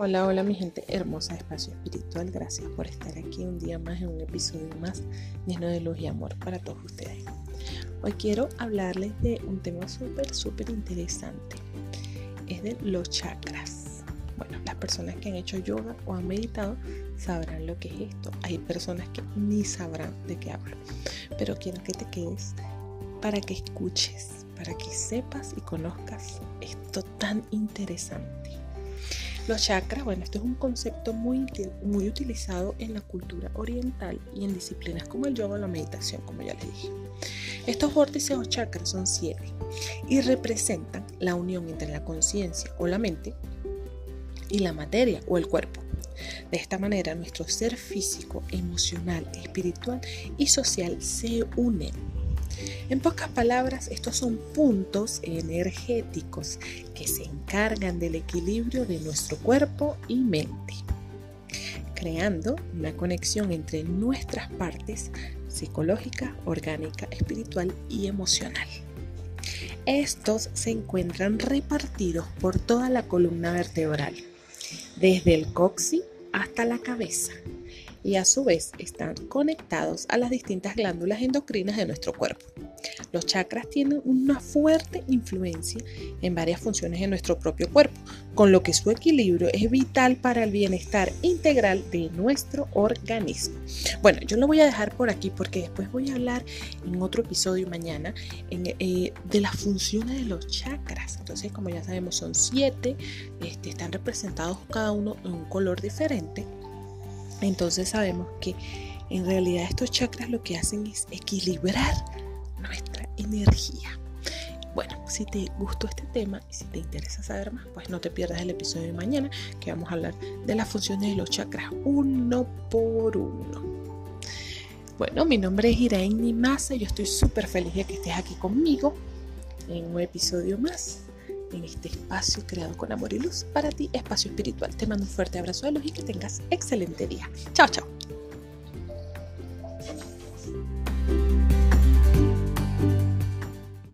Hola, hola mi gente hermosa de Espacio Espiritual. Gracias por estar aquí un día más en un episodio más lleno de luz y amor para todos ustedes. Hoy quiero hablarles de un tema súper, súper interesante. Es de los chakras. Bueno, las personas que han hecho yoga o han meditado sabrán lo que es esto. Hay personas que ni sabrán de qué hablo. Pero quiero que te quedes para que escuches, para que sepas y conozcas esto tan interesante. Los chakras, bueno, esto es un concepto muy, muy utilizado en la cultura oriental y en disciplinas como el yoga o la meditación, como ya les dije. Estos vórtices o chakras son siete y representan la unión entre la conciencia o la mente y la materia o el cuerpo. De esta manera, nuestro ser físico, emocional, espiritual y social se unen en pocas palabras, estos son puntos energéticos que se encargan del equilibrio de nuestro cuerpo y mente, creando una conexión entre nuestras partes psicológica, orgánica, espiritual y emocional. Estos se encuentran repartidos por toda la columna vertebral, desde el coxis hasta la cabeza, y a su vez están conectados a las distintas glándulas endocrinas de nuestro cuerpo. Los chakras tienen una fuerte influencia en varias funciones de nuestro propio cuerpo, con lo que su equilibrio es vital para el bienestar integral de nuestro organismo. Bueno, yo lo voy a dejar por aquí porque después voy a hablar en otro episodio mañana eh, de las funciones de los chakras. Entonces, como ya sabemos, son siete, este, están representados cada uno en un color diferente. Entonces sabemos que en realidad estos chakras lo que hacen es equilibrar nuestra energía. Bueno, si te gustó este tema y si te interesa saber más, pues no te pierdas el episodio de mañana que vamos a hablar de las funciones de los chakras uno por uno. Bueno, mi nombre es Iraín Masa y yo estoy súper feliz de que estés aquí conmigo en un episodio más en este espacio creado con amor y luz para ti, espacio espiritual. Te mando un fuerte abrazo de luz y que tengas excelente día. Chao, chao.